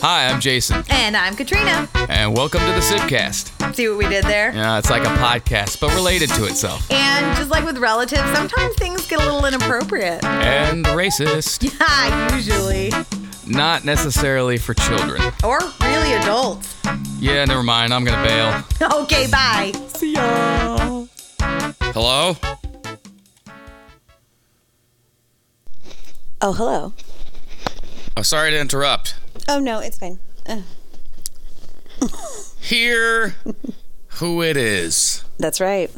Hi, I'm Jason, And I'm Katrina. and welcome to the Sipcast. See what we did there? Yeah, it's like a podcast, but related to itself. And just like with relatives, sometimes things get a little inappropriate. And racist. Yeah, usually. Not necessarily for children. Or really adults. Yeah, never mind. I'm gonna bail. Okay, bye. See ya. Hello? Oh, hello. Oh, sorry to interrupt. Oh, no, it's fine. Uh, Hear who it is. that's right.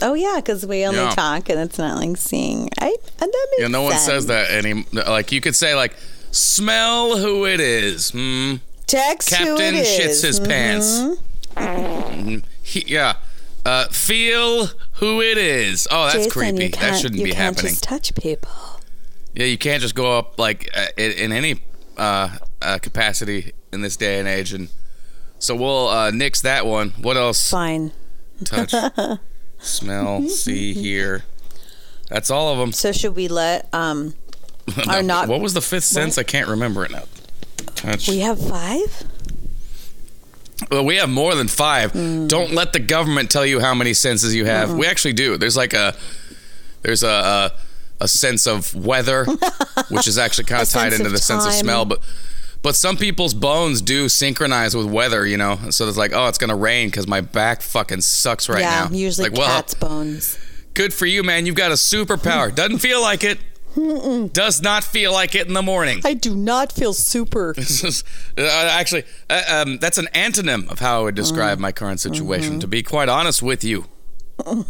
Oh, yeah, because we only Yeah. talk and it's not like seeing. I, and that makes Yeah, no one sense. says that any. Like you could say like, smell who it is. Hmm. Text who Captain it shits is. his pants. Mhm. He, yeah. Uh, feel who it is. Oh, that's Jason, creepy. That shouldn't you be can't happening. just touch people. Yeah, you can't just go up like uh, in, in any uh, uh, capacity in this day and age, and so we'll uh, nix that one. What else? Fine. Touch, smell, see, hear. That's all of them. So should we let um Are not- What was the fifth sense? I can't remember it now. Touch. we have five? Well, we have more than five. Mm. Don't let the government tell you how many senses you have. We actually do. There's like a there's a a, a sense of weather, which is actually kind of tied into the sense of smell, but but some people's bones do synchronize with weather, you know. So it's like, oh, it's gonna rain because my back fucking sucks right yeah, now. Yeah, usually like, well, cat's bones. good for you, man. You've got a superpower. Doesn't feel like it. Does not feel like it in the morning. I do not feel super. This is uh, actually uh, um, that's an antonym of how I would Mm. describe my current situation. Mm-hmm. To be quite honest with you,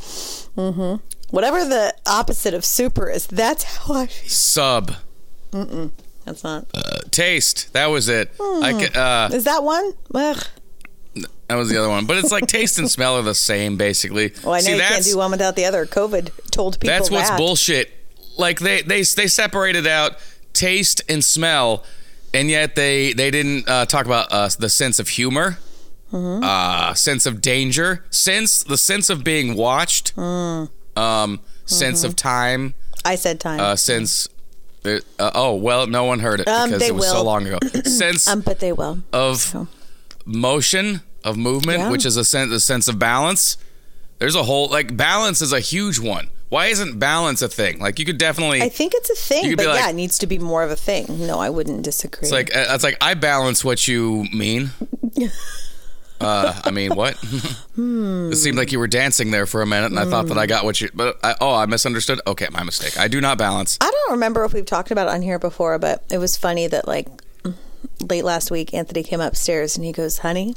so, Whatever the opposite of super is, that's how I feel. sub That's not. uh, taste. That was it. I Hmm. ca- uh, Is that one? Ugh. that was the other one. But it's like taste and smell are the same, basically. Well, I know See, you that's can't do one without the other. COVID told people that's what's that. bullshit. Like they they they separated out taste and smell, and yet they they didn't uh, talk about uh, the sense of humor. Mm-hmm. Uh, sense of danger, sense the sense of being watched, Mm. um, sense Mm-hmm. of time, I said time. uh, sense. Uh, oh well, no one heard it Um, because it was so long ago. sense um, but they will. of motion of movement, Yeah. which is a sense a sense of balance. There's a whole like balance is a huge one. Why isn't balance a thing? Like you could definitely. I think it's a thing, but like- yeah, it needs to be more of a thing. No, I wouldn't disagree. it's like uh, it's like I balance what you mean. Uh, I mean what? Hmm. it seemed like you were dancing there for a minute, and I thought that I got what you. But I, oh, I misunderstood. Okay, my mistake. I do not balance. I don't remember if we've talked about it on here before, but it was funny that like late last week, Anthony came upstairs and he goes, "Honey,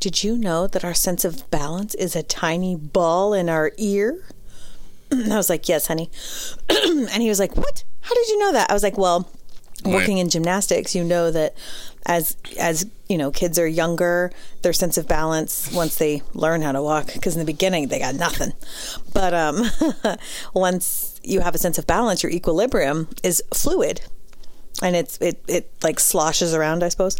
did you know that our sense of balance is a tiny ball in our ear?" And I was like, "Yes, honey." and he was like, "What? How did you know that?" I was like, "Well." Working in gymnastics, you know that as as you know, kids are younger, their sense of balance once they learn how to walk, because in the beginning they got nothing. But um, once you have a sense of balance, your equilibrium is fluid, and it's it it like sloshes around, I suppose.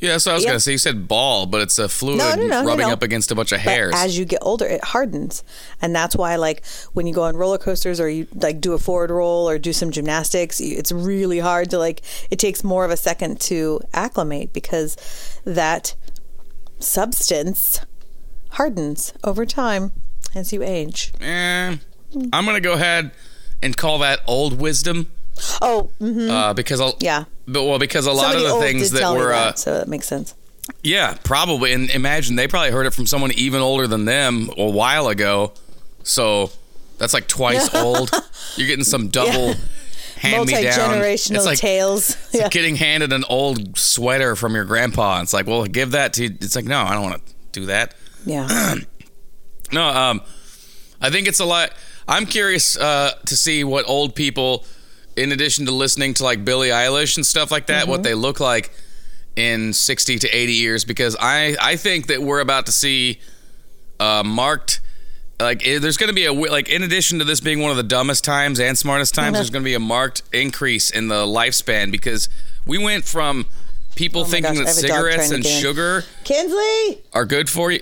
Yeah, so I was Yep. gonna say you said ball, but it's a fluid No, no, no, rubbing up against a bunch of But hairs. as you get older, it hardens, and that's why like when you go on roller coasters or you like do a forward roll or do some gymnastics, it's really hard to like. It takes more of a second to acclimate because that substance hardens over time as you age. Eh, I'm gonna go ahead and call that old wisdom. Oh, mm-hmm. uh, because a, Yeah. But well, because a lot somebody of the things that were, uh, so that makes sense. yeah, probably, and imagine they probably heard it from someone even older than them a while ago. So that's like twice old. You're getting some double hand me down. It's like, tales. it's Yeah. like getting handed an old sweater from your grandpa. It's like, well, give that to. You. It's like, no, I don't want to do that. yeah. No, um, I think it's a lot. I'm curious uh, to see what old people, in addition to listening to like Billie Eilish and stuff like that, Mm-hmm. what they look like in 60 to 80 years. Because I I think that we're about to see uh, marked. Like there's going to be a like in addition to this being one of the dumbest times and smartest times, there's going to be a marked increase in the lifespan because we went from people Oh thinking gosh, that have a dog cigarettes and sugar Kinsley, are good for you.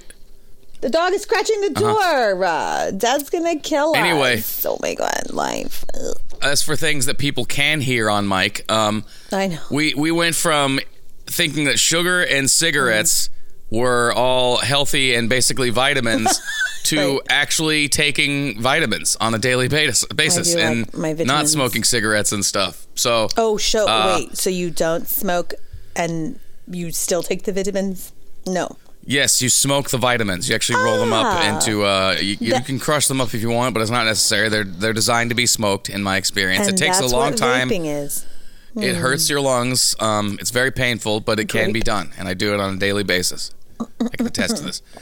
the dog is scratching the door. Uh, Dad's gonna kill us. Uh-huh. Anyway. oh my god, life. Ugh. As for things that people can hear on mic, um, I know. we we went from thinking that sugar and cigarettes were all healthy and basically vitamins to Right. actually taking vitamins on a daily basis, basis and like not smoking cigarettes and stuff. So Oh, show. Uh, wait. So you don't smoke and you still take the vitamins? No. Yes, you smoke the vitamins. You actually roll them up Ah. into. Uh, you, you can crush them up if you want, but it's not necessary. They're they're designed to be smoked. In my experience, it takes a long time. Is. It hurts your lungs. Um, it's very painful, but it can be done, and I do it on a daily basis. I can attest to this.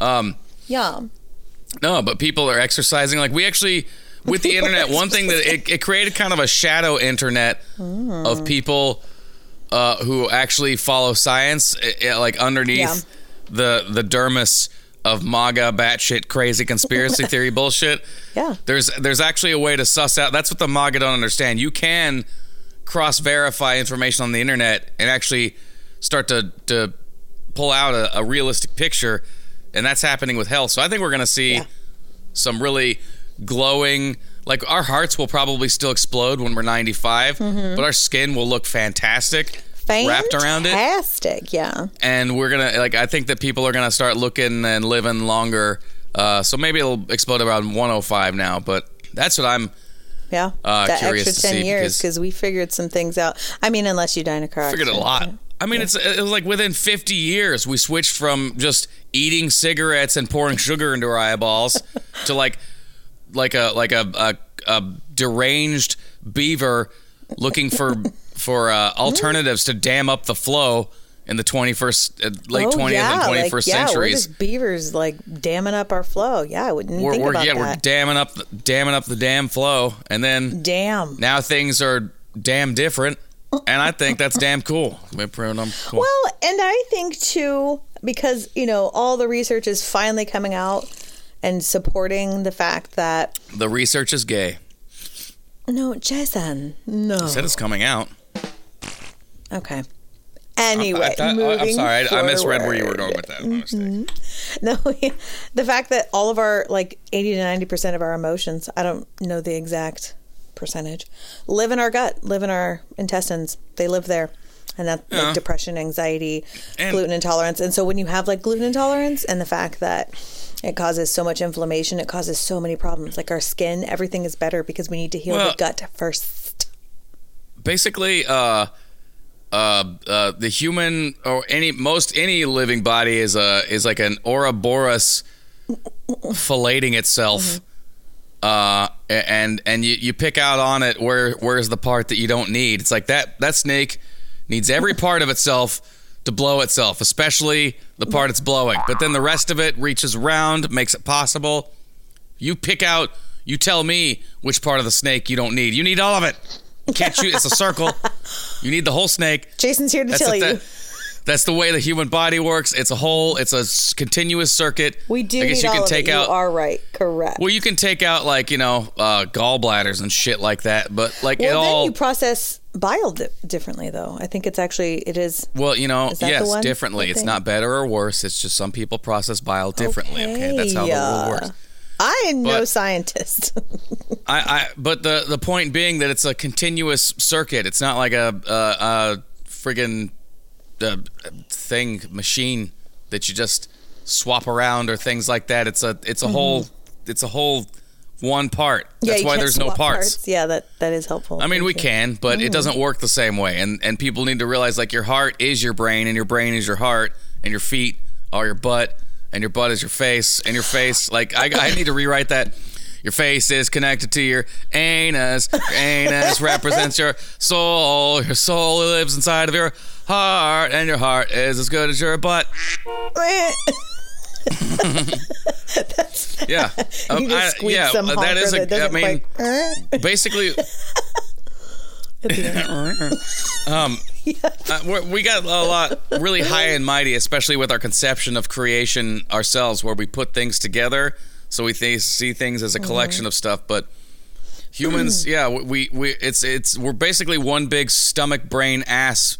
Um, Yeah. no, but people are exercising. Like we actually, with the internet, one thing that it, it created kind of a shadow internet Hmm. of people uh, who actually follow science, eh, eh, like underneath the the dermis of MAGA batshit crazy conspiracy theory bullshit. Yeah. There's there's actually a way to suss out. That's what the MAGA don't understand. You can cross verify information on the internet and actually start to to pull out a, a realistic picture, and that's happening with health. So I think we're gonna see Yeah. some really glowing. Like our hearts will probably still explode when we're 95, Mm-hmm. but our skin will look fantastic wrapped around it Fantastic. Yeah. and we're gonna like i think that people are gonna start looking and living longer uh, so maybe it'll explode around 105 now but that's what i'm Yeah. Uh, that curious extra to 10 see years because- we figured some things out. I mean, unless you die in a car figured a lot i mean it's it was like within 50 years we switched from just eating cigarettes and pouring sugar into our eyeballs to like like a like a, a, a deranged beaver looking for for uh, alternatives to dam up the flow in the 21st uh, late Oh, 20th yeah, and 21st like, yeah, We're centuries just beavers like damming up our flow. Yeah, I wouldn't we're, think we're about yeah we're damming up the, damming up the damn flow and then Damn. now things are damn different and i think that's damn cool We're cool. Well, and I think too, because, you know, all the research is finally coming out and supporting the fact that, the research is gay no, Jason, no. said it's coming out Okay. Anyway, I, I, am sorry I, I misread where you were going with that mistake. No, yeah. the fact that all of our like 80 to 90 percent of our emotions, I don't know the exact percentage, live in our gut, live in our intestines. They live there, and that Yeah. like depression, anxiety, And- gluten intolerance. And so when you have like gluten intolerance, and the fact that it causes so much inflammation, it causes so many problems. Like our skin, everything is better because we need to heal Well- the gut first. basically uh uh, uh, the human or any most any living body is a is like an Ouroboros filleting itself, uh, and and you, you pick out on it where where's the part that you don't need. It's like that that snake needs every part of itself to blow itself, especially the part it's blowing. But then the rest of it reaches around, makes it possible. You pick out. You tell me which part of the snake you don't need. You need all of it. Catch you can't shoot. It's a circle. You need the whole snake. Jason's here to That's tell the, you. that's the way the human body works. It's a whole. It's a continuous circuit. we do I guess you can take out. You are right. Correct. well, you can take out like you know uh, gallbladders and shit like that. But like it Well, then all. you process bile di- differently, though. I think it's actually it is. well, you know, Is that the yes, differently. It's not better or worse. It's just some people process bile differently. Okay, that's how the world works. I am no scientist. I, I but the the point being that it's a continuous circuit. It's not like a a, a friggin' uh, thing machine that you just swap around or things like that. It's a it's a whole it's a whole one part. Mm-hmm. yeah, That's you why there's no swap parts. Yeah, that that is helpful. I mean, we can, but it doesn't work the same way. And and people need to realize like your heart is your brain, and your brain is your heart, and your feet are your butt, and your butt is your face, and your face. Like I, I need to rewrite that. Your face is connected to your anus. Your anus represents your soul. Your soul lives inside of your heart, and your heart is as good as your butt. Yeah, you Um, I- yeah. that a. that I mean, quite- basically. um, uh, we're, got a lot really high and mighty, especially with our conception of creation ourselves, where we put things together, so we th- see things as a collection of stuff. But humans, yeah, we we it's it's we're basically one big stomach, brain, ass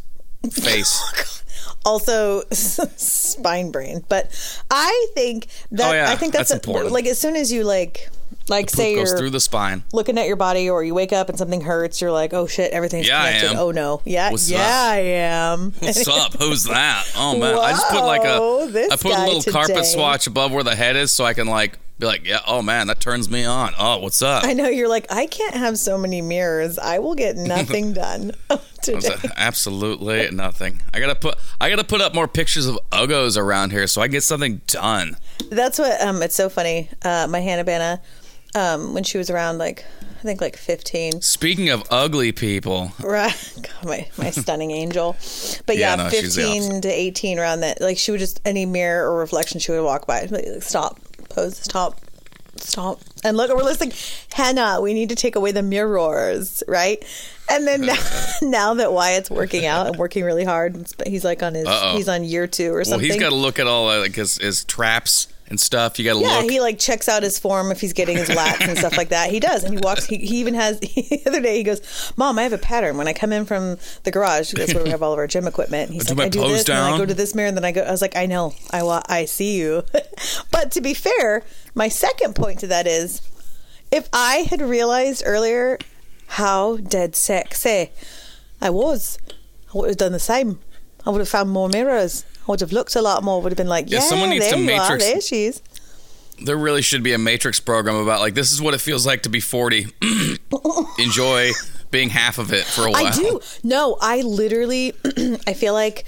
face. also spine brain but i think that Oh, yeah, i think that's, that's a- important. like as soon as you like Like say Poop goes through the spine. looking at your body or you wake up and something hurts, you're like, oh shit, everything's Yeah, I connected. Oh no. Yeah, What's yeah, up? I am. What's up? Who's that? Oh man, I just put like Whoa, a put a little carpet swatch above where the head is, so I can like be like, yeah, oh man, that turns me on. Oh, what's up? I know you're like, I can't have so many mirrors. I will get nothing done today. Absolutely nothing. I gotta put I gotta put up more pictures of uggos around here so I can get something done. That's what um it's so funny. Uh my Hannah Banna, um, when she was around like I think like fifteen. Speaking of ugly people, Right. God, my my stunning angel. But Yeah, yeah, no, fifteen to eighteen around that like she would just any mirror or reflection she would walk by. Like, stop. Pose, stop. Stop. And look, we're listening. Hannah, we need to take away the mirrors, right? And then now, now that Wyatt's working out and working really hard, he's like on his Uh-oh. he's on year two or something. well, he's got to look at all uh, like his, his traps and stuff. You got to Yeah, look. he like checks out his form if he's getting his lats and stuff like that. He does, and he walks. He, he even has. the other day, he goes, "Mom, I have a pattern. When I come in from the garage, that's where we have all of our gym equipment. And he's Do like, my I do this, and I go to this mirror, and then I go. I was like, I know, I wa- I see you. but to be fair, my second point to that is, if I had realized earlier how dead sexy I was, I would have done the same. I would have found more mirrors. I would have looked a lot more. Would have been like, Yeah, yeah, someone needs there to you are. There she is. there really should be a matrix program about like this is what it feels like to be 40. Enjoy being half of it for a while. I do. No, I literally, I feel like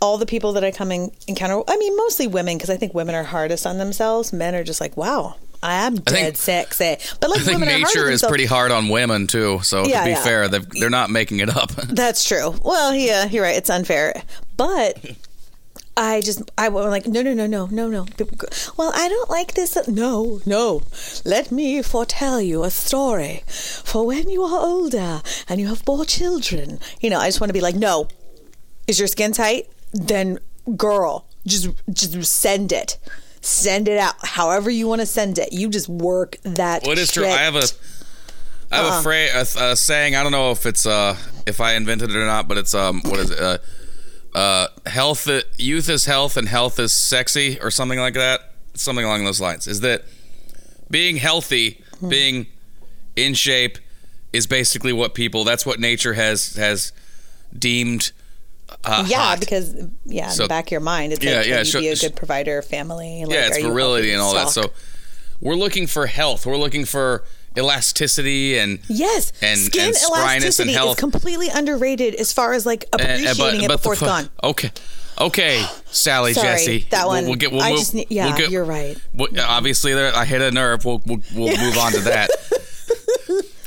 all the people that I come in encounter, I mean, mostly women, because I think women are hardest on themselves. Men are just like, wow, I am dead think- sexy. But like I think women are nature is pretty hard on women too. So Yeah, to be yeah. fair, they're not making it up. That's true. Well, yeah, you're right. It's unfair. But I just, I was like, no, no, no, no, no, no. Go, Well, I don't like this. No, no. Let me foretell you a story. For when you are older and you have more children, you know, I just want to be like, no. Is your skin tight? Then, girl, just, just send it. Send it out. However you want to send it. You just work that. What is true? I have a, I have Uh-uh. a phrase, a, a saying. I don't know if it's uh, if I invented it or not, but it's um, what is it? Uh, uh, health, youth is health, and health is sexy, or something like that. Something along those lines. Is that being healthy, Hmm. being in shape, is basically what people. That's what nature has has deemed. Uh, yeah, hot. because yeah, in the back of your mind, it's Yeah, like, yeah, you so- be a good provider of family? Like, yeah, it's virility and all that. So we're looking for health. We're looking for elasticity and yes, and- skin and spryness and elasticity is completely underrated as far as like Uh, uh, appreciating it the before it's gone. Okay, okay, Sally Sorry, Jesse. that We'll- one. We'll, get. We'll I move, just need- yeah, we'll get- you're right. we'll- obviously, there, I hit a nerve. We'll we'll, we'll move on to that.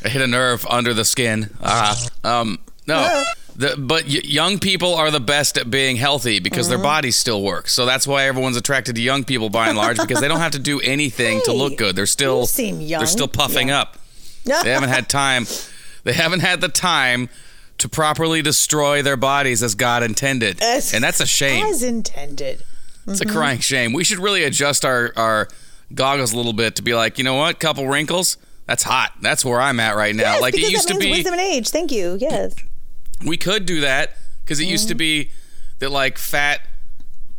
I hit a nerve under the skin. Uh, um, no, the, but y- young people are the best at being healthy because Mm-hmm. their bodies still work. So that's why everyone's attracted to young people by and large because they don't have to do anything to look good. They're still you seem young. They're still puffing Yeah. up. They haven't had time. They haven't had the time to properly destroy their bodies as God intended, As- and that's a shame. as intended. It's Mm-hmm. a crying shame. We should really adjust our our goggles a little bit to be like, you know what, couple wrinkles. That's hot. That's where I'm at right now. Yes, like it used that to be. wisdom and age. Thank you. Yes. We could do that because it used to be that like fat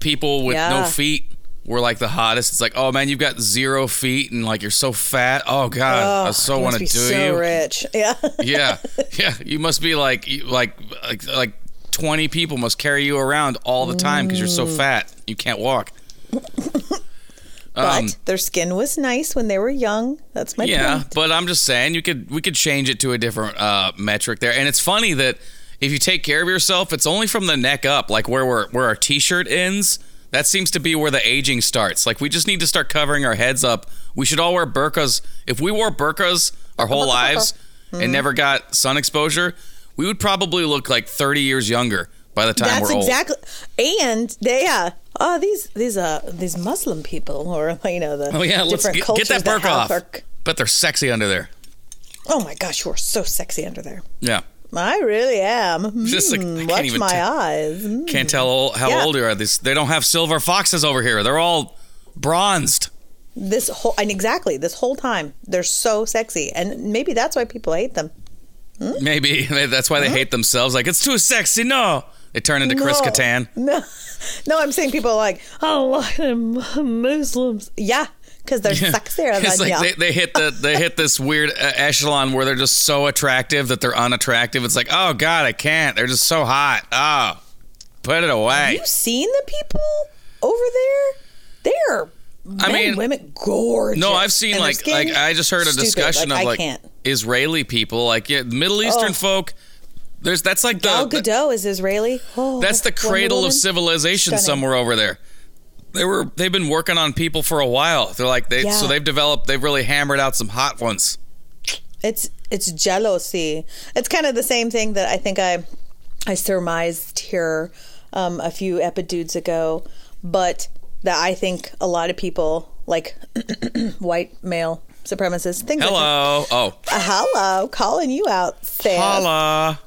people with no feet were like the hottest. It's like, oh man, you've got zero feet and like you're so fat. Oh god, I so want to do so you. rich. Yeah. yeah, yeah. You must be like like like like twenty people must carry you around all the time because you're so Mm. fat you can't walk. but Um, their skin was nice when they were young. That's my yeah, point. but I'm just saying you could we could change it to a different uh, metric there. And it's funny that if you take care of yourself, it's only from the neck up, like where we're where our t-shirt ends. That seems to be where the aging starts. Like we just need to start covering our heads up. We should all wear burqas. If we wore burqas our whole lives Mm-hmm. and never got sun exposure, we would probably look like 30 years younger by the time That's we're old. exactly. And they, yeah. Oh, these these uh these Muslim people, or you know the Oh yeah, let's get, get that burqa off. are- Bet they're sexy under there. oh my gosh, you are so sexy under there. Yeah. I really am. Just like- I Hmm, can't watch even my tell. eyes. Hmm. Can't tell how Yeah. old you are. This they don't have silver foxes over here. They're all bronzed. This whole and exactly this whole time they're so sexy, and maybe that's why people hate them. Maybe that's why they hate themselves. Like it's too sexy. No, they turn into Chris No. Kattan. No, no, I'm saying people are like, oh, look at them Muslims. Yeah, because they're sexier It's than like you. they, they hit the they hit this weird uh, echelon where they're just so attractive that they're unattractive. It's like, oh god, I can't. They're just so hot. Oh, put it away. you seen the people over there? They're I mean- women gorgeous. No, I've seen And like like I just heard a stupid. discussion Like, of like can't. Israeli people, like yeah, Middle Eastern Oh. folk. There's that's like the, Gal the- Gadot is Israeli. Oh, that's the cradle of civilization Stunning. somewhere over there. They were they've been working on people for a while. They're like they Yeah. so they've developed they've really hammered out some hot ones. It's it's jealousy. It's kind of the same thing that I think I I surmised here um, a few epidudes ago, but that I think a lot of people like white male supremacists things like Hello. Oh. that. Uh, hello, calling you out, Sam. Holla.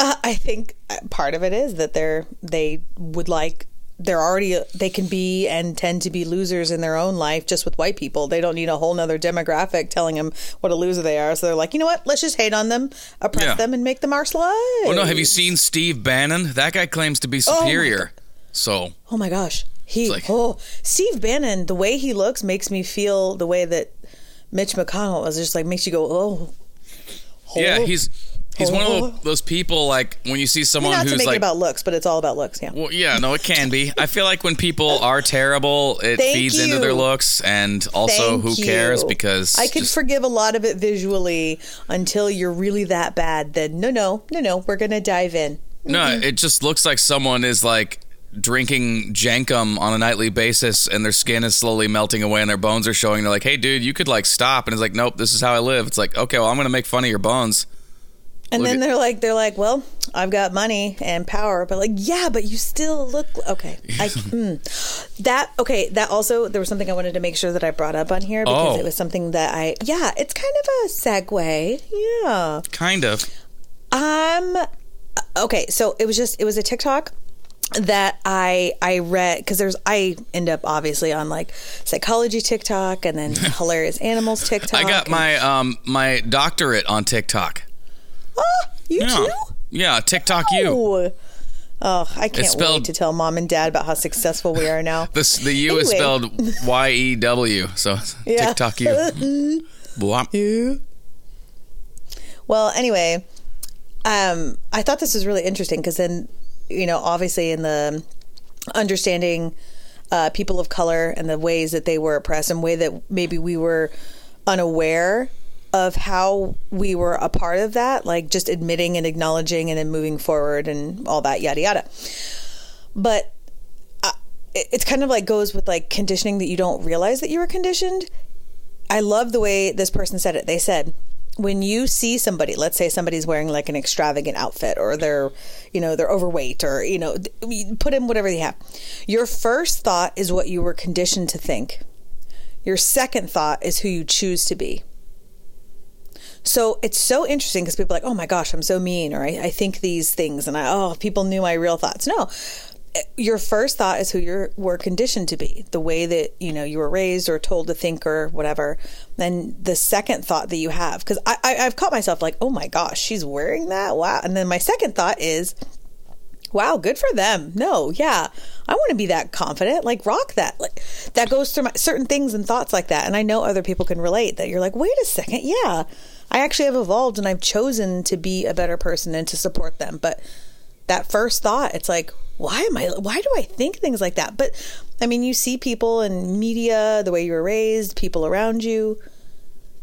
Uh, I think uh, part of it is that they're they would like they're already they can be and tend to be losers in their own life just with white people. They don't need a whole nother demographic telling them what a loser they are. So they're like, you know what? Let's just hate on them, oppress Yeah. them, and make them our slaves. oh no, have you seen Steve Bannon? That guy claims to be Oh superior. so Oh my gosh, he like- oh Steve Bannon. The way he looks makes me feel the way that Mitch McConnell was. Just like makes you go, oh. yeah, oh. he's he's one of Oh. those, people like when you see someone not to who's make like it about looks, but it's all about looks. Yeah. Well, yeah, no, it can be. I feel like when people are terrible, it Thank feeds into their looks, and also Thank who cares you. because I can just- forgive a lot of it visually until you're really that bad. Then no, no, no, no, we're gonna dive in. no, mm-hmm. it just looks like someone is like drinking jankum on a nightly basis, and their skin is slowly melting away, and their bones are showing. They're like, "Hey, dude, you could like stop," and it's like, "Nope, this is how I live." It's like, okay, well, I'm gonna make fun of your bones. And Look then at- they're like, they're like, well, I've got money and power, but like, yeah, but you still look okay. I hmm. that okay. That also there was something I wanted to make sure that I brought up on here because Oh. it was something that I yeah, it's kind of a segue. Yeah. Kind of. Um okay, so it was just it was a TikTok that I I read because there's I end up obviously on like psychology TikTok and then hilarious animals TikTok. I got and- my um my doctorate on TikTok. Oh, you Yeah, too. yeah, TikTok you. Oh, oh I can't spelled- wait to tell mom and dad about how successful we are now. This the U is spelled Y E W, so Yeah. TikTok you. You. Well, anyway, um, I thought this was really interesting because then, you know, obviously in the understanding uh, people of color and the ways that they were oppressed and way that maybe we were unaware of how we were a part of that, like just admitting and acknowledging and then moving forward and all that, yada yada. But uh, it- it's kind of like goes with like conditioning that you don't realize that you were conditioned. I love the way this person said it. They said, when you see somebody, let's say somebody's wearing like an extravagant outfit or they're, you know, they're overweight or, you know, put in whatever they have. Your first thought is what you were conditioned to think. Your second thought is who you choose to be. So it's so interesting because people are like, oh my gosh, I'm so mean, or I, I think these things, and I, oh, people knew my real thoughts. No, eh, your first thought is who you were conditioned to be, the way that you know you were raised or told to think or whatever. Then the second thought that you have, because I, I, I've caught myself like, oh my gosh, she's wearing that, wow. And then my second thought is, wow, good for them. No, yeah, I want to be that confident, like rock that. Like that goes through my certain things and thoughts like that. And I know other people can relate. That you're like, wait a second, yeah, I actually have evolved and I've chosen to be a better person and to support them, but that first thought it's like why am i why do i think things like that? But i mean you see people in media the way you were raised people around you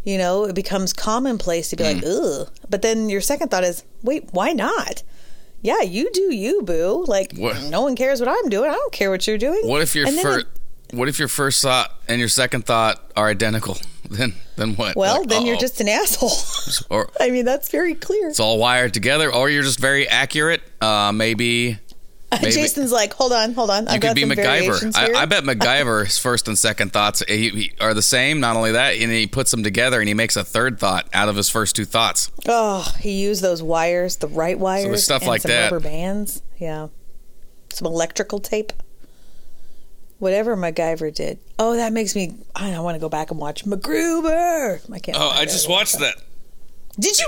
you know it becomes commonplace to be like mm. ugh. But then your second thought is wait why not? Yeah you do you boo. Like What- no one cares what i'm doing. I don't care what you're doing. What if your first what if your first thought and your second thought are identical? Then then what? well Like, then you're just an asshole or i mean that's very clear it's all wired together, or you're just very accurate. Uh, maybe maybe- jason's like hold on hold on you i've could got be some MacGyver. I, I bet MacGyver's first and second thoughts he, he- are the same. Not only that, and he puts them together and he makes a third thought out of his first two thoughts. Oh, he used those wires, the right wires, stuff and like some that. rubber bands. Yeah, some electrical tape. Whatever MacGyver did. Oh, that makes me. I want to go back and watch MacGruber. I can't. Oh, I just watched that. Did you?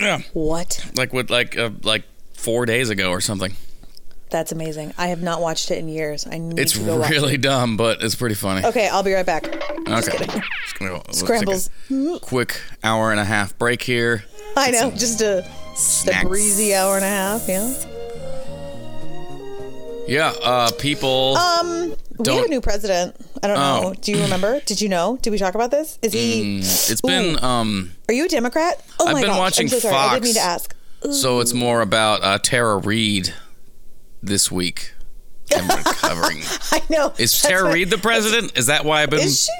Yeah, What? like with like uh, like four days ago or something. That's amazing. I have not watched it in years. I need It's to go watch really it. dumb, but it's pretty funny. Okay, I'll be right back. Okay. Just gonna go, let's take a Scrambles. Quick hour and a half break here. I know, just a, a breezy hour and a half. Yeah. Yeah, uh, people. Um, we have a new president. I don't Oh. know. Do you remember? Did you know? Did we talk about this? Is he? it's been um, Are you a Democrat? Oh I've my been gosh, watching I'm so sorry. I didn't mean to ask. so it's more about uh, Tara Reid this week. I've been covering. I know. Is Tara Reid the president? Is that why I've been Is she?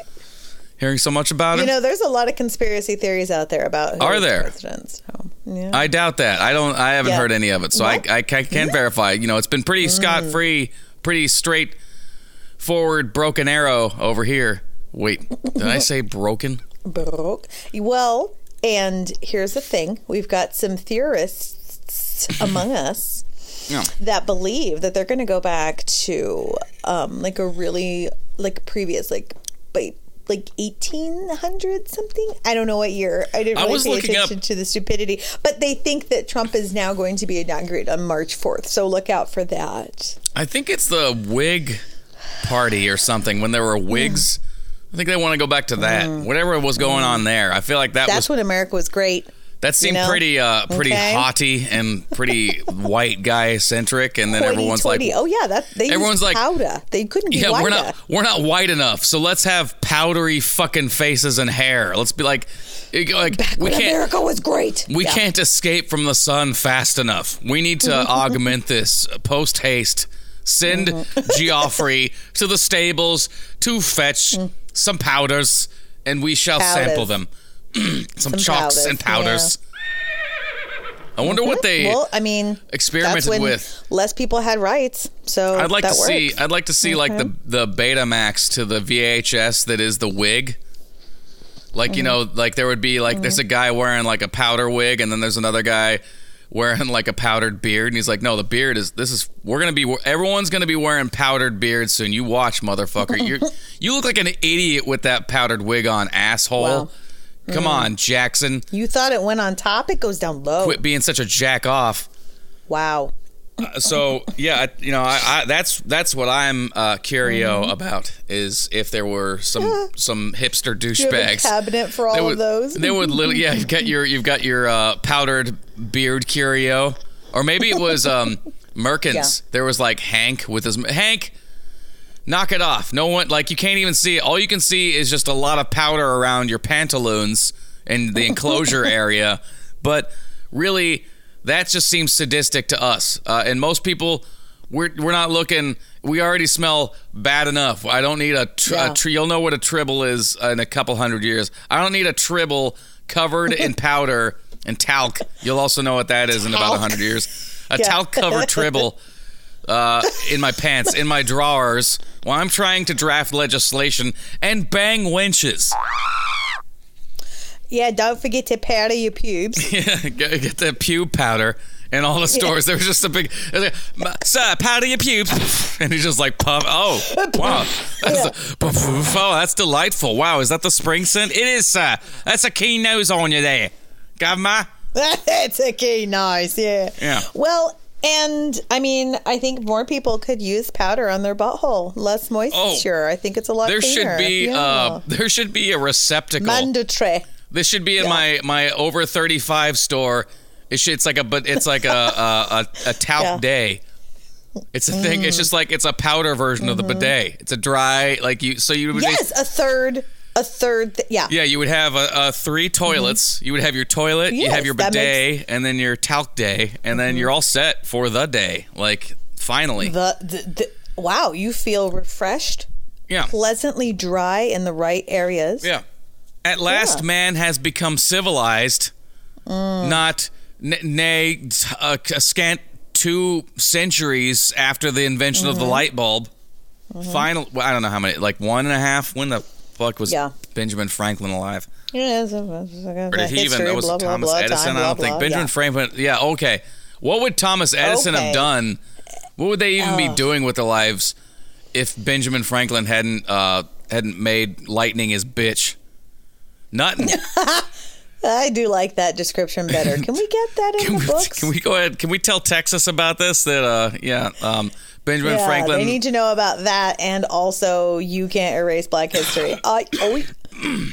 hearing so much about You him? know, there's a lot of conspiracy theories out there about who Are is the there? president. So, yeah. I doubt that. I don't. I haven't Yeah. heard any of it, so I, Mm. I can't, can't verify. You know, it's been pretty scot free, pretty straight forward, broken arrow over here. Wait, did I say broken? broke. Well, and here's the thing: we've got some theorists among us No. that believe that they're going to go back to um, like a really like previous like like 1800 something i don't know what year i didn't I really was pay looking up- attention to the stupidity but they think that trump is now going to be inaugurated on march 4th so look out for that I think it's the Whig party or something. When there were Whigs, I think they want to go back to that. Whatever was going on there, I feel like that Mm. that's was when america was great that seemed know? pretty uh pretty Okay. haughty and pretty white guy centric. And then everyone's like, oh yeah that they Everyone's like- powder they couldn't be Yeah, whiter. we're not we're not white enough. So let's have powdery fucking faces and hair. Let's be like, like we when can't america was great we Yeah. can't escape from the sun fast enough. We need to augment this post haste. Send Mm-hmm. Geoffrey to the stables to fetch some powders, and we shall Powders. sample them. some, chalks powders, and powders. I wonder what they. well i mean experimented that's when with. less people had rights so I'd like to see. I'd like to see like the the Betamax to the VHS that is the wig. Like you mm-hmm. know, like there would be like there's mm-hmm. a guy wearing like a powder wig, and then there's another guy wearing like a powdered beard, and he's like, "No, the beard is this is we're gonna be everyone's gonna be wearing powdered beards soon. You watch, motherfucker. You you look like an idiot with that powdered wig on, asshole. Wow. Come on, Jackson, you thought it went on top it goes down low quit being such a jack off." wow so yeah, I- you know, I, I, that's that's what I'm uh, curio Mm-hmm. about is if there were some some hipster douchebags. cabinet for all They of those They would literally, yeah. You've got your you've got your uh, powdered beard curio, or maybe it was um, Merkins. There was like Hank with his Hank. Knock it off. No one like you can't even see it. All you can see is just a lot of powder around your pantaloons and the enclosure area. But really, that just seems sadistic to us. Uh, and most people, we're we're not looking. We already smell bad enough. I don't need a, tr- Yeah. a You'll know what a tribble is in a couple hundred years. I don't need a tribble covered in powder and talc. You'll also know what that is in about a hundred years. A Yeah. talc covered tribble uh, in my pants, in my drawers, while I'm trying to draft legislation and bang wenches. yeah don't forget to powder your pubes Yeah, get, get the pube powder. In all the stores, there was just a big, like, sir, powder your pubes, and he just like puff. Oh, wow, that's oh, that's delightful. Wow, is that the spring scent? It is, sir. That's a keen nose on you there, governor. That's a key nice, yeah. Yeah. Well, and I mean, I think more people could use powder on their butthole. Less moisture. I think it's a lot Oh. There cleaner. should be, yeah. uh, there should be a receptacle. mandatory. This should be in my my over thirty five store. It should, it's like a but it's like a a, a, a talc Yeah. day. It's a thing. It's just like it's a powder version of the bidet. It's a dry like you. So you would Yes, a third, a third. Th- yeah. yeah you would have a, a three mm-hmm. toilets. You would have your toilet. you have your bidet, and then your talc day, and then mm-hmm. you're all set for the day. Like finally, The, the, the wow, you feel refreshed, yeah, pleasantly dry in the right areas. yeah. At last, Yeah. man has become civilized. Mm. Not n- nay, a, a scant two centuries after the invention of the Mm-hmm. light bulb. Mm-hmm. Final, well, I don't know how many, like one and a half. When the fuck was Yeah. Benjamin Franklin alive? Yes, Or did he even? Was Thomas Edison? I don't think Benjamin Franklin. Yeah, okay. What would Thomas Edison have done? What would they even be Oh. doing with their lives if Benjamin Franklin hadn't uh, hadn't made lightning his bitch? Nothing. I do like that description better. Can we get that in Can the we, books? can we go ahead? Can we tell Texas about this? That uh, yeah, um, Benjamin yeah, Franklin. they need to know about that, and also you can't erase Black history. I, oh,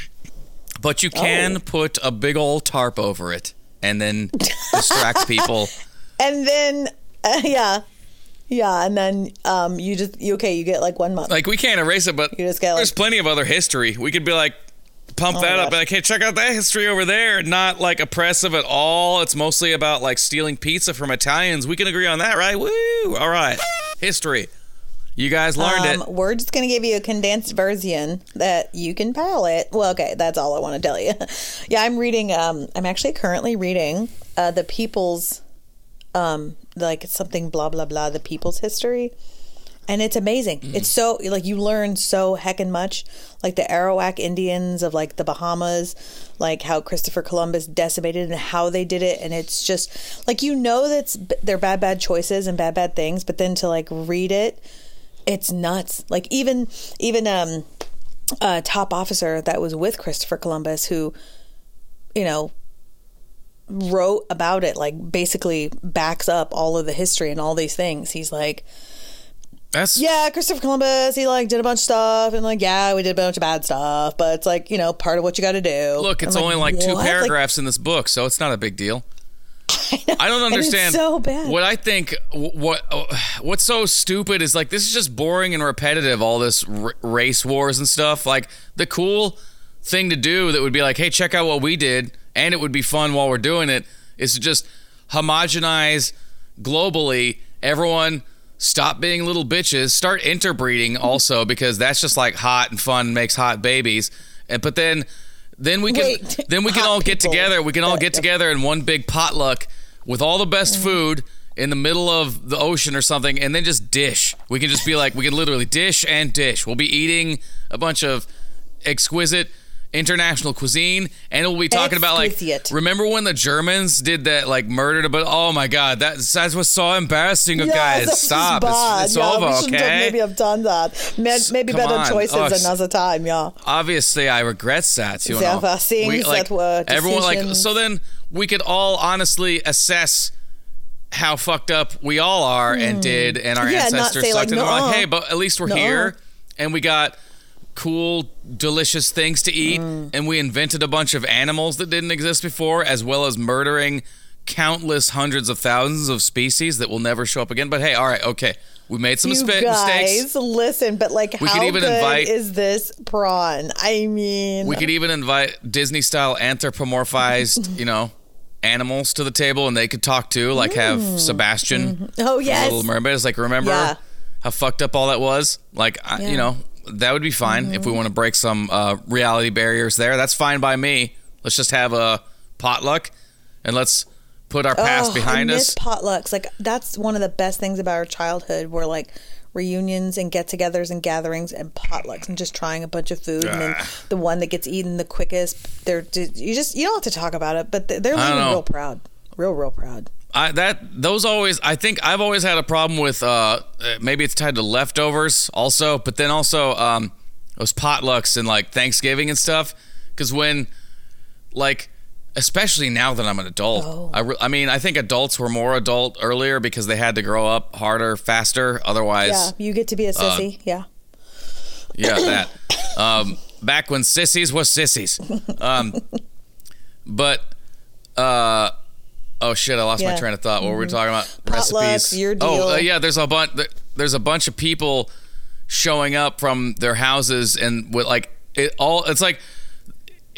But you can Oh. put a big old tarp over it and then distract people. and then uh, yeah, yeah, and then um, you just you okay? You get like one month. Like we can't erase it, but You just gotta, there's plenty of other history. We could be like pump Oh that up, like hey, check out that history over there. Not like oppressive at all. It's mostly about like stealing pizza from Italians. We can agree on that, right? Woo! All right, history. You guys learned Um, it. we're just going to give you a condensed version that you can palate. Well, okay, that's all I want to tell you. yeah, I'm reading. Um, I'm actually currently reading uh, the People's, um, like something blah blah blah, the People's history, and it's amazing. Mm. It's so like you learn so heckin' much, like the Arawak Indians of like the Bahamas, like how Christopher Columbus decimated and how they did it, and it's just like you know that's they're bad bad choices and bad bad things, but then to like read it it's nuts. Like even even um a top officer that was with Christopher Columbus who you know wrote about it like basically backs up all of the history and all these things. He's like, That's yeah, Christopher Columbus, he like did a bunch of stuff and like yeah, we did a bunch of bad stuff, but it's like, you know, part of what you got to do. Look, it's I'm only like, two what? Like, paragraphs in this book, so it's not a big deal. I don't and it's understand. so bad. What I think, what uh, what's so stupid is like this is just boring and repetitive. All this r- race wars and stuff. Like the cool thing to do that would be like, hey, check out what we did, and it would be fun while we're doing it. Is to just homogenize globally. Everyone stop being little bitches. Start interbreeding also because that's just like hot and fun makes hot babies. And but then then we can Wait, then we can all get people. together. We can all get together in one big potluck with all the best Mm-hmm. food in the middle of the ocean or something, and then just dish. We can just be like, we can literally dish and dish. We'll be eating a bunch of exquisite international cuisine, and we'll be talking about like, remember when the Germans did that, like murdered, but oh my god, that that was so embarrassing, Yeah, guys. Stop, it's, it's yeah, over, we okay? have maybe have done that. Ma- Maybe better on. choices Oh, another time. Yeah. obviously I regret that. You There know, were things that were everyone like. So then we could all honestly assess how fucked up we all are and did, and our Hmm. Yeah, ancestors sucked. like, and we're like, hey, but at least we're Nuh-uh. here, and we got cool, delicious things to eat, Mm. and we invented a bunch of animals that didn't exist before, as well as murdering countless hundreds of thousands of species that will never show up again. But hey, all right, okay, we made some you mispa- guys, mistakes. listen, but like, We could how even good invite- is this prawn? I mean, We could even invite Disney style anthropomorphized, you know, animals to the table and they could talk too, like have Sebastian oh from yes, Little Mermaid. It's like, remember Yeah. how fucked up all that was? Like, Yeah. Mm-hmm. you know, that would be fine if we want to break some uh, reality barriers there. That's fine by me. Let's just have a potluck and let's put our past oh, behind I miss us. potlucks. Like that's one of the best things about our childhood. Were like reunions and get-togethers and gatherings and potlucks and just trying a bunch of food and then Ah. the one that gets eaten the quickest. They're you just you don't have to talk about it, but they're real proud, real real proud. I, that those always I think I've always had a problem with uh, uh, maybe it's tied to leftovers also, but then also um, those potlucks and like Thanksgiving and stuff. Because when like especially now that I'm an adult, Oh. I, re- I mean I think adults were more adult earlier because they had to grow up harder, faster. Otherwise, Yeah, you get to be a sissy. yeah. yeah, that. Um, back when sissies was sissies. Um, but, uh, oh shit, I lost my Yeah. Mm-hmm. train of thought. What were we talking about? Potlucks, Recipes. your deal. Oh, uh, yeah. There's a bunch. There's a bunch of people showing up from their houses and with like it all. It's like.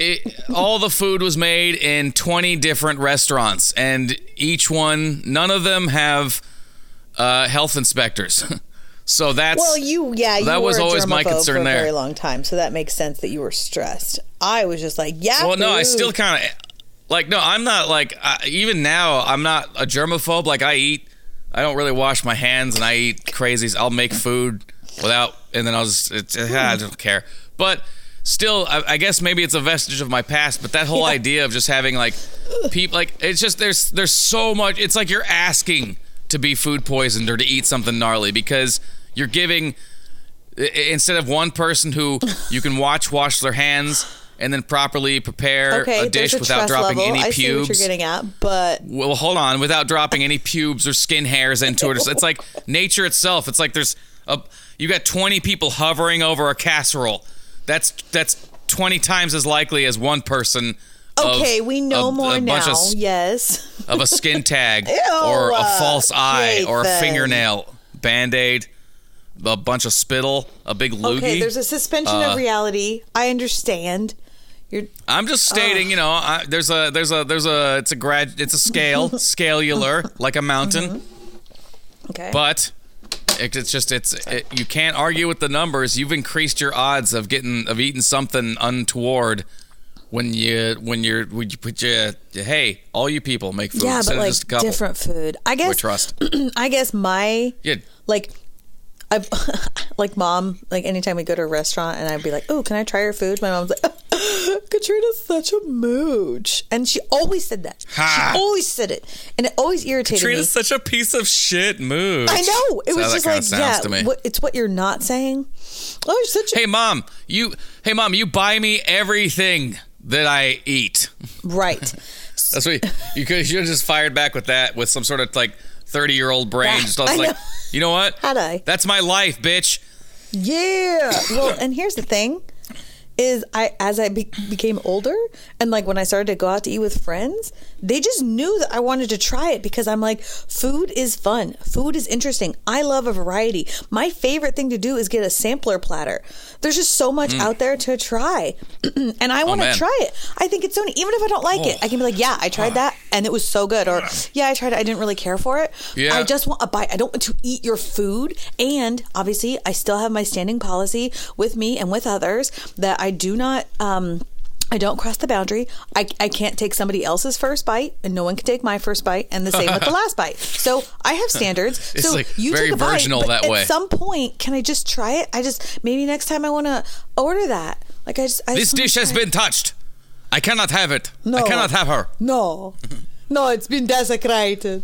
It, all the food was made in 20 different restaurants, and each one, none of them have uh, health inspectors. so that's Well, you yeah, you that were was always my concern for a there. very long time, so that makes sense that you were stressed. I was just like, yeah. Well, no, I still kind of like no. I'm not like uh, even now. I'm not a germaphobe. Like I eat, I don't really wash my hands, and I eat crazies. I'll make food without, and then I'll just it's, I don't care. But still, I, I guess maybe it's a vestige of my past. But that whole idea of just having like people, like it's just there's there's so much. It's like you're asking to be food poisoned or to eat something gnarly because you're giving instead of one person who you can watch wash their hands and then properly prepare Okay, a dish a without dropping level. any I pubes. you're getting at, but well, hold on, without dropping any pubes or skin hairs into it. It's- like nature itself. It's like there's a you got 20 people hovering over a casserole. That's that's 20 times as likely as one person. of okay, we know a- more a bunch now. Of, yes. of a skin tag Ew, or a uh, false eye or a Nathan. fingernail band-aid a bunch of spittle a big loogie Okay, there's a suspension Uh, of reality. I understand. You're i'm just stating you know I, there's a there's a there's a it's a grad it's a scale scalular like a mountain. Mm-hmm. Okay. but it, it's just it's it, you can't argue with the numbers. You've increased your odds of getting of eating something untoward when you when you're when you put your hey all you people make food. Yeah, but like just a couple. different food. I guess we trust. I guess my yeah. like I like mom like anytime we go to a restaurant and I'd be like, "Oh, can I try your food?" My mom's like, oh, "Katrina's such a mooch," and she always said that. Ha. She always said it, and it always irritated me. Trina's such a piece of shit mood. I know it That's was just like, yeah, what, it's what you're not saying. Oh, you're such a Hey mom, you hey mom, you buy me everything that I eat. right. That's what you, you could you should have just fired back with that with some sort of like thirty year old brain. That- Just I was I like, know. you know what? How'd I? That's my life, bitch. Yeah. Well, and here's the thing is I as I be- became older and like when I started to go out to eat with friends, they just knew that I wanted to try it because I'm like food is fun. Food is interesting. I love a variety. My favorite thing to do is get a sampler platter. There's just so much out there to try. and I want to Mm. man. try it. I think it's so neat. even if I don't like it, Oh. I can be like, "Yeah, I tried that and it was so good." Or, "Yeah, I tried it. I didn't really care for it." Yeah. I just want a bite. I don't want to eat your food. And obviously, I still have my standing policy with me and with others that I do not. Um, I don't cross the boundary. I, I can't take somebody else's first bite, and no one can take my first bite, and the same with the last bite. So I have standards. It's so like you very take a bite, virginal but that way. at some point, can I just try it? I just maybe next time I want to order that. Like I just I This just dish has it. been touched. I cannot have it. No, I cannot have her. no, no. It's been desecrated.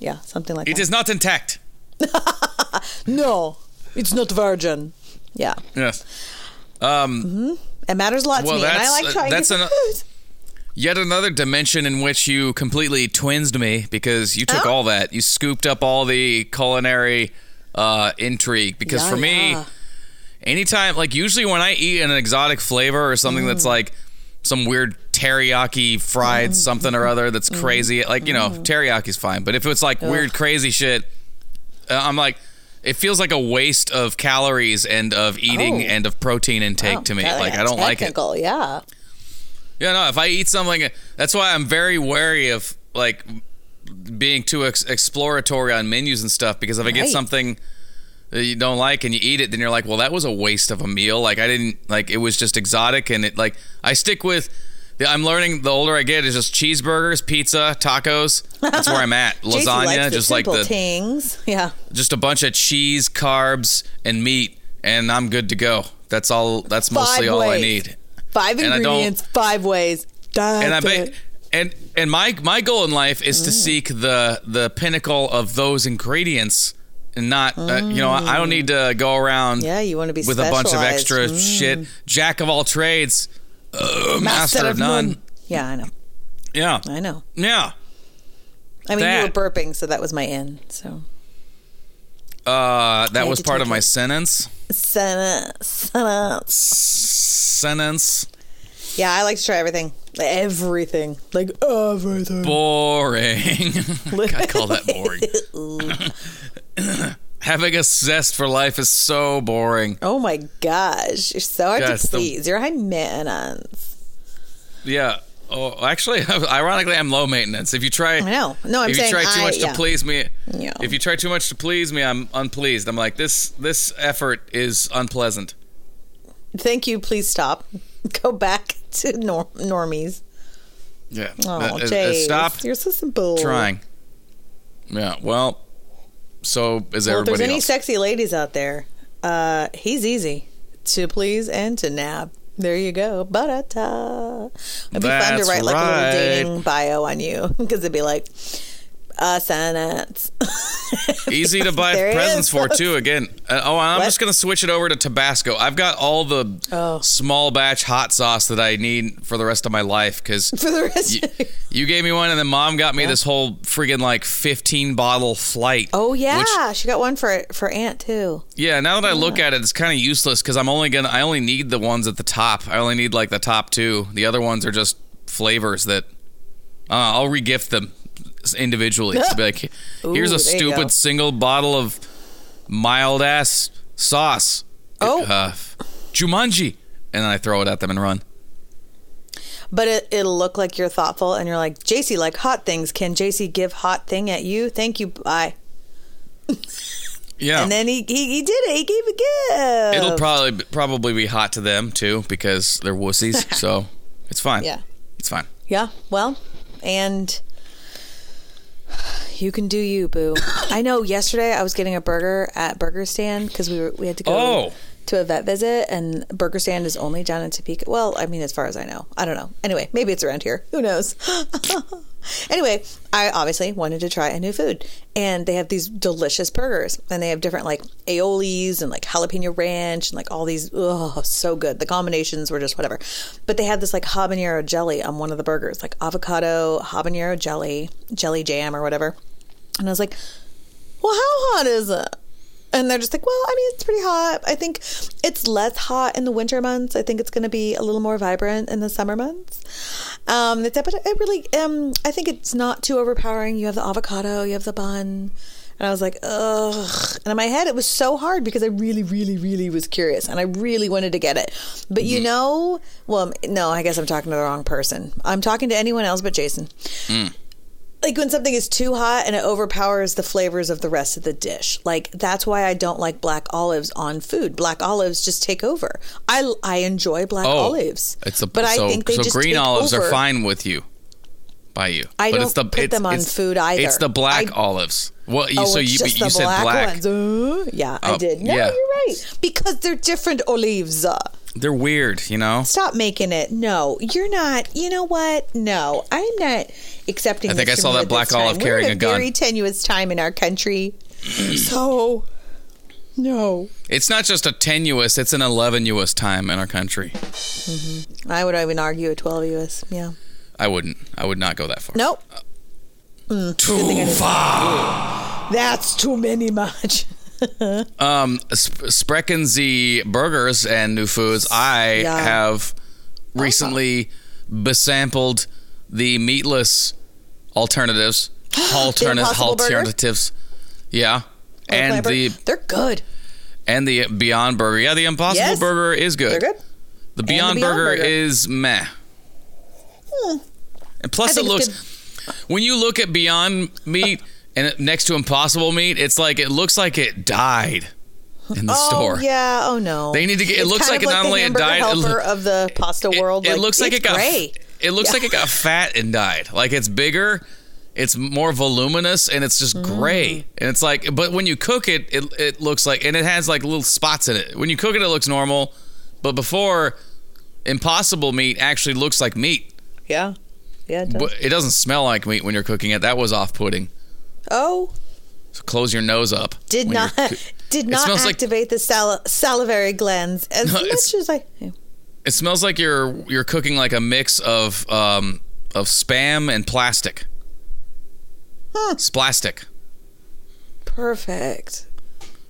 Yeah, something like It that. is not intact. no, it's not virgin. Yeah. Yes. Um, It matters a lot to me, and I that's- like trying that's different an- foods. Yet another dimension in which you completely twinsed me because you took Oh. all that. You scooped up all the culinary uh, intrigue. Because Yeah, for me, yeah. anytime, like usually when I eat an exotic flavor or something Mm. that's like some weird teriyaki fried something or other that's Mm. crazy, like, you know, teriyaki's fine. But if it's like weird, crazy shit, uh, I'm like, it feels like a waste of calories and of eating Oh. and of protein intake Wow, to me. Like, I don't like it. Yeah. Yeah, no. If I eat something, that's why I'm very wary of like being too ex- exploratory on menus and stuff. Because if I get something that you don't like and you eat it, then you're like, well, that was a waste of a meal. Like I didn't like it was just exotic, and it like I stick with. I'm learning the older I get is just cheeseburgers, pizza, tacos. That's where I'm at. Lasagna, just like the things. Yeah. just a bunch of cheese, carbs, and meat, and I'm good to go. That's all. That's mostly Five all I need. Five And ingredients, five ways. and I That's bet and and my my goal in life is Mm. to seek the the pinnacle of those ingredients and not uh, you know I don't need to go around Mm. Yeah, you want to be with a bunch of extra Mm. shit jack of all trades uh, master, of none. Yeah, I know. yeah I know. yeah I mean, That. you were burping, so that was my in. So uh, that was part of my it. sentence sentence, sentence. sentence Yeah, I like to try everything. Everything. Like everything. boring I call that boring having a zest for life is so boring Oh my gosh, you're so hard Yes, to the- please. You're high maintenance. Yeah. Oh, actually, ironically, I'm low maintenance. If you try, I know. No, I'm if you saying try too I- much yeah. to please me, Yeah. if you try too much to please me, I'm unpleased. I'm like this. This effort is unpleasant. Thank you. Please stop. Go back to nor- normies. Yeah. Oh, Uh, uh, uh, stop You're so simple. trying. Yeah. Well, so is Well, if there's everybody any else. sexy ladies out there, uh, he's easy to please and to nab. There you go. Ba-da-da. It'd be fun to That's write like a little dating bio on you because it'd be like, Uh, Senates. Easy to buy presents for too. Again, uh, oh, I'm What? just gonna switch it over to Tabasco. I've got all the Oh. small batch hot sauce that I need for the rest of my life because For the rest. you, you gave me one, and then Mom got me this whole friggin' like 15 bottle flight. oh yeah, which- she got one for for Aunt too. yeah. Now that I look at it, it's kind of useless because I'm only gonna. I only need the ones at the top. I only need like the top two. The other ones are just flavors that uh, I'll regift them individually. to be like, here's Ooh, a stupid single bottle of mild ass sauce. Oh. uh, Jumanji, and then I throw it at them and run. But it, it'll look like you're thoughtful, and you're like, JC, like hot things. Can JC give hot thing at you? Thank you. Bye. Yeah, And then he, he he did it. He gave a gift. it'll probably probably be hot to them too because they're wussies. so it's fine. Yeah. it's fine. Yeah, well, and you can do you, boo. I know. Yesterday, I was getting a burger at Burger Stand because we were we had to go Oh. to a vet visit, and Burger Stand is only down in Topeka. Well, I mean, as far as I know, I don't know. Anyway, maybe it's around here. Who knows? anyway, I obviously wanted to try a new food, and they have these delicious burgers, and they have different like aiolis and like jalapeno ranch and like all these. Oh, so good. The combinations were just whatever. But they had this like habanero jelly on one of the burgers, like avocado habanero jelly, jelly jam or whatever. And I was like, "Well, how hot is it?" And they're just like, well, I mean, it's pretty hot. I think it's less hot in the winter months. I think it's going to be a little more vibrant in the summer months. Um, it's, but I really, um, I think it's not too overpowering. You have the avocado, you have the bun. And I was like, ugh. And in my head, it was so hard because I really, really, really was curious and I really wanted to get it. But you know, well, no, I guess I'm talking to the wrong person. I'm talking to anyone else but Jason like when something is too hot and it overpowers the flavors of the rest of the dish. Like that's why I don't like black olives on food. Black olives just take over. I I enjoy black Oh, olives, It's a but so, I think they so just green olives over. are fine with you, by you. I but don't it's the, put it's, them on food either. It's the black I- olives. Well, you, Oh, so you you the said black, black. ones. Uh, yeah, I Oh, did. No, yeah. you're right because they're different olives. Uh, They're weird, you know. Stop making it. No, you're not. You know what? No, I'm not accepting. I think I saw that black olive We're carrying in a gun. Very tenuous time in our country. so, no. It's not just a tenuous; it's an eleven-us time in our country. Mm-hmm. I would even argue a 12 US. Yeah. I wouldn't. I would not go that far. Nope. Mm, too far. That's too many much. Um, Sp- Burgers and New Foods. I Yeah. have recently besampled the meatless alternatives. Alternate Impossible Burger? alternatives. Yeah. And the they're good. and the Beyond Burger. Yeah, the Impossible Yes. Burger is good. They're good. The Beyond, Beyond Burger, Burger. is meh. Hmm. And plus, it looks it's when you look at Beyond Meat and next to Impossible Meat, it's like it looks like it died in the oh store. yeah. Oh no. They need to get- it It's looks like it not only it died, helper of the pasta It- world. It, looks like it got. gray. It looks like it got fat and died. Like it's bigger. It's more voluminous and it's just Mm. gray. And it's like, but when you cook it, it it looks like, and it has like little spots in it. When you cook it, it looks normal. But before, Impossible meat actually looks like meat. Yeah. Yeah. It does. It doesn't smell like meat when you're cooking it. That was off-putting. Oh, So close your nose up. did not did not smells like- activate the sal- salivary glands as No, much as I. It smells like you're you're cooking like a mix of um of spam and plastic. It's plastic. Perfect.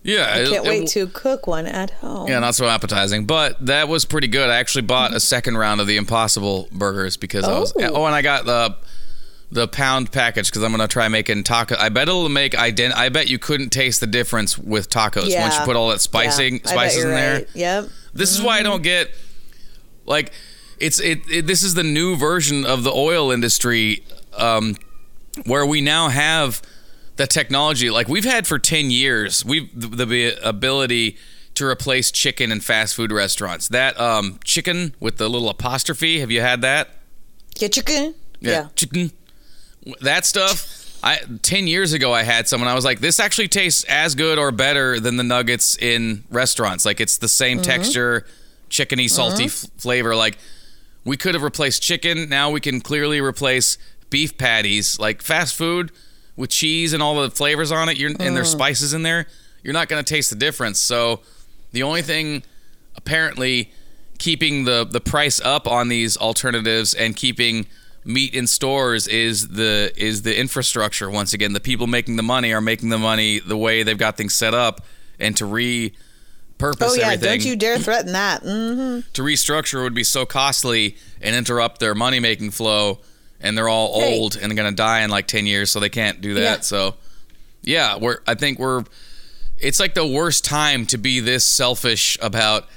Yeah, I can't it- wait to cook one at home. Yeah, not so appetizing, but that was pretty good. I actually bought a second round of the Impossible burgers because I was. Oh. Oh, and I got the the pound package because I'm gonna try making taco. I bet it'll make ident. I bet you couldn't taste the difference with tacos Yeah. once you put all that spicing Yeah, spices in there. right. Yep. This is why I don't get like it's it, it this is the new version of the oil industry um where we now have the technology like we've had for 10 years we've the, the ability to replace chicken in fast food restaurants that um chicken with the little apostrophe have you had that Yeah, chicken. Yeah. chicken that stuff I 10 years ago I had some and I was like this actually tastes as good or better than the nuggets in restaurants. Like it's the same texture chickeny salty f- flavor. Like we could have replaced chicken. Now we can clearly replace beef patties. Like fast food with cheese and all the flavors on it, you're, and Mm. there's spices in there, you're not going to taste the difference. So the only thing apparently keeping the the price up on these alternatives and keeping meat in stores is the is the infrastructure once again the people making the money are making the money the way they've got things set up and to repurpose Oh yeah, everything don't you dare threaten that. hmm to restructure would be so costly and interrupt their money making flow and they're all Hey. old and going to die in like 10 years so they can't do that Yeah. so yeah we're i think we're it's like the worst time to be this selfish about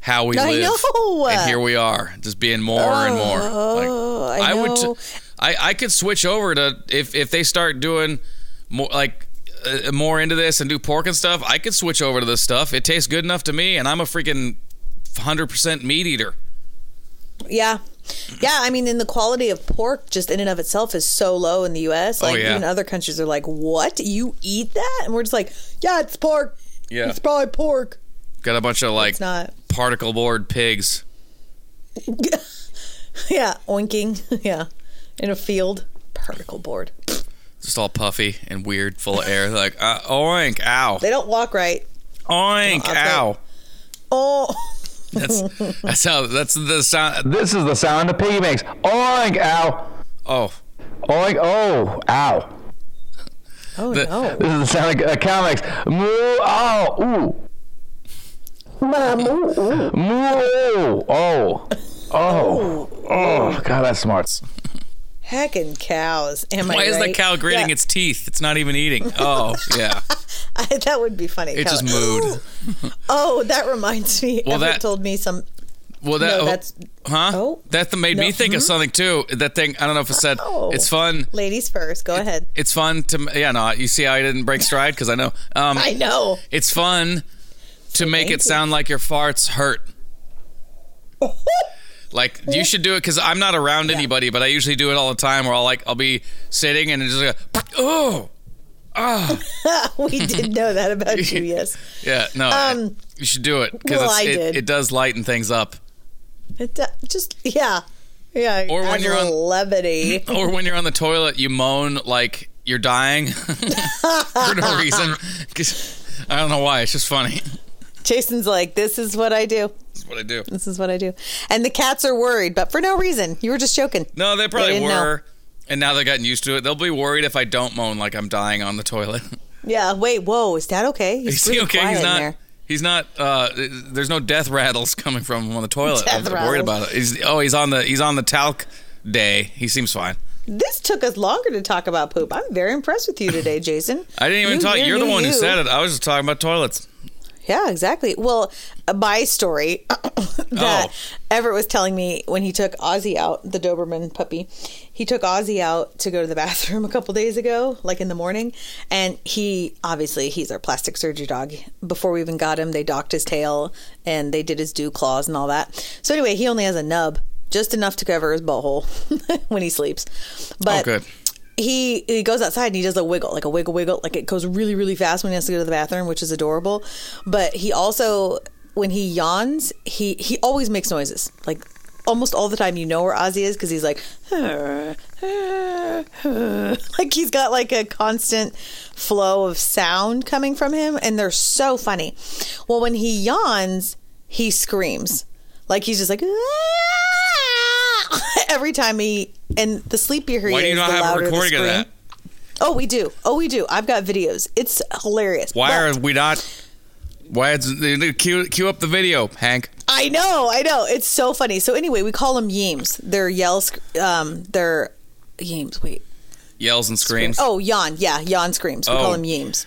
how we I live know. and here we are just being more and more Oh, I would know. I, I could switch over to if if they start doing more like uh, more into this and do pork and stuff i could switch over to this stuff it tastes good enough to me and i'm a freaking 100% meat eater Yeah. Yeah, I mean, and the quality of pork just in and of itself is so low in the U.S. Oh, Like, yeah. even other countries are like, what? You eat that? And we're just like, yeah, it's pork. Yeah. It's probably pork. Got a bunch of like It's not. Particle board pigs. Yeah, oinking. yeah. In a field. Particle board. Just all puffy and weird, full of air. Like, uh, oink, ow. They don't walk right. Oink, I'll tell ow. Oh. That's, that's how, that's the sound. This is the sound a piggy makes. Oink, ow. Oh, Oink, oh, ow. Oh, The- no. This is the sound of a cow makes. Moo, ow, ooh. Moo, oh. Oh. Oh, God, that's smart. Heckin' cows. Am I why is the cow gritting Yeah. its teeth? It's not even eating. Oh, yeah. I, that would be funny. It Cow- just moved. Oh, that reminds me. Well, Everett that- told me some. Well, that No, that's huh? Oh. that made me No. think of something too. That thing I don't know if it said. Oh. It's fun. ladies first. Go ahead. It's fun to yeah. No, you see how I didn't break stride because I know. Um, I know. it's fun to make thank it you. sound like your farts hurt. Like you should do it because I'm not around anybody, but I usually do it all the time. Where I'll like I'll be sitting and it's just like oh we did know that about you. Yes. yeah no Um, you should do it because well, it, it does lighten things up. It do- just yeah, yeah. Or when you're on- levity. Or when you're on the toilet, you moan like you're dying for no reason. I don't know why. It's just funny. Jason's like, "This is what I do. That's what I do. This is what I do." And the cats are worried, but for no reason. You were just joking. No, they probably know. were. And now they've gotten used to it. They'll be worried if I don't moan like I'm dying on the toilet. Yeah. Wait. Whoa. Is that okay? He's Is he okay? He's not. there. He's not. Uh, there's no death rattles coming from him on the toilet. Death I'm worried about it. He's, oh, he's on the. He's on the talc day. He seems fine. This took us longer to talk about poop. I'm very impressed with you today, Jason. I didn't even You- talk. you're You're the one who said it. I was just talking about toilets. Yeah, exactly. Well, uh, my story that Oh. Everett was telling me when he took Ozzy out, the Doberman puppy, he took Ozzy out to go to the bathroom a couple days ago, like in the morning. And he, obviously, he's our plastic surgery dog. Before we even got him, they docked his tail and they did his dew claws and all that. So, anyway, he only has a nub, just enough to cover his butthole when he sleeps. But oh, good. He he goes outside and he does a wiggle, like a wiggle wiggle, like it goes really really fast when he has to go to the bathroom, which is adorable. But he also when he yawns, he he always makes noises, like almost all the time. You know where Ozzy is because he's like, like he's got like a constant flow of sound coming from him, and they're so funny. Well, when he yawns, he screams, like he's just like. Every time he and the sleepier he Why is, do you not the have a louder the recording of scream. that? Oh, we do. Oh, we do. I've got videos. It's hilarious. Why But- are we not? Why is cue, cue up the video, Hank? I know, I know. It's so funny. So anyway, we call them yeems. They're yells. Um, they're yeems. Wait. Yells and screams. Oh, yawn. Yeah, yawn screams. We Oh. call them yeems.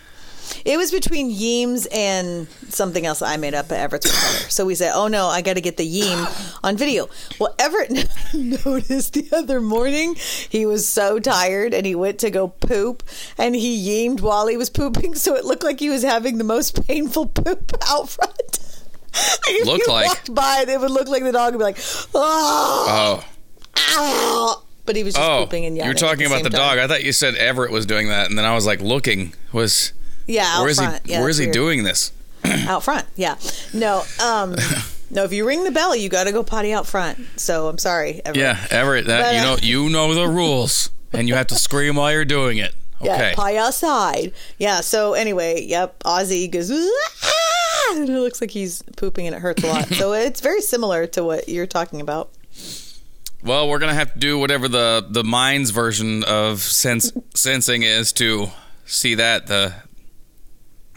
It was between yeems and something else I made up at Everett's. So we said, "Oh no, I got to get the yeem on video." Well, Everett noticed the other morning he was so tired and he went to go poop and he yeemed while he was pooping, so it looked like he was having the most painful poop out front. If Looked you like. walked by, it would look like the dog would be like, "Oh, Oh, ow." but he was just oh! pooping and yelling. You're talking the about the time. dog. I thought you said Everett was doing that, and then I was like looking. Was Yeah, out where is front. he? Yeah, where is he weird. doing this? out front. Yeah. No. Um. no. If you ring the bell, you got to go potty out front. So I'm sorry. Everett. Yeah, Everett. That But, you uh, know, you know the rules, and you have to scream while you're doing it. Yeah, Okay. Paya side. Yeah. So anyway, yep. Ozzy goes. "Ah!" And it looks like he's pooping and it hurts a lot. so it's very similar to what you're talking about. Well, we're gonna have to do whatever the the mind's version of sense sensing is to see that the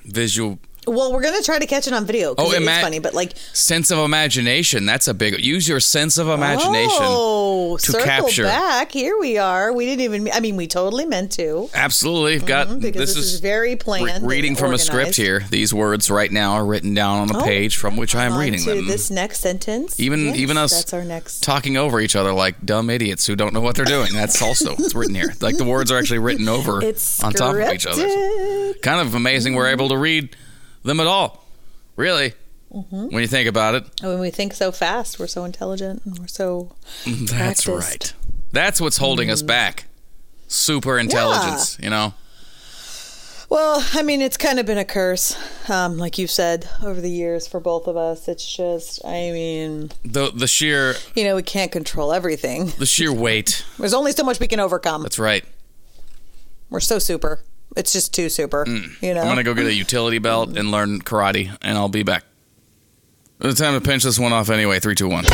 vejo Well, we're gonna try to catch it on video. Oh, is ima- funny, but like sense of imagination. That's a big. Use your sense of imagination. Oh, to capture. back. Here we are. We didn't even. I mean, we totally meant to Absolutely, I've got mm-hmm, this, this, is, very re- planned. and reading from a script here. These words right now are written down on a Oh, page from which I am reading them. this next sentence. Even Yes, even us That's our next. talking over each other like dumb idiots who don't know what they're doing. That's also it's written here. Like the words are actually written over It's on top of each other. scripted. Kind of amazing we're able to read them at all. Really, Mm-hmm. when you think about it. When we think so fast, we're so intelligent and we're so. That's Practiced. right. That's what's holding us back. Super intelligence, you know. Well, I mean, it's kind of been a curse, um, like you said, over the years for both of us. It's just, I mean, The the sheer you know, we can't control everything. the sheer weight. There's only so much we can overcome. That's right. We're so super. It's just too super. Mm. You know. I'm gonna go get a utility belt and learn karate, and I'll be back. It's time to pinch this one off anyway. Three, two, one.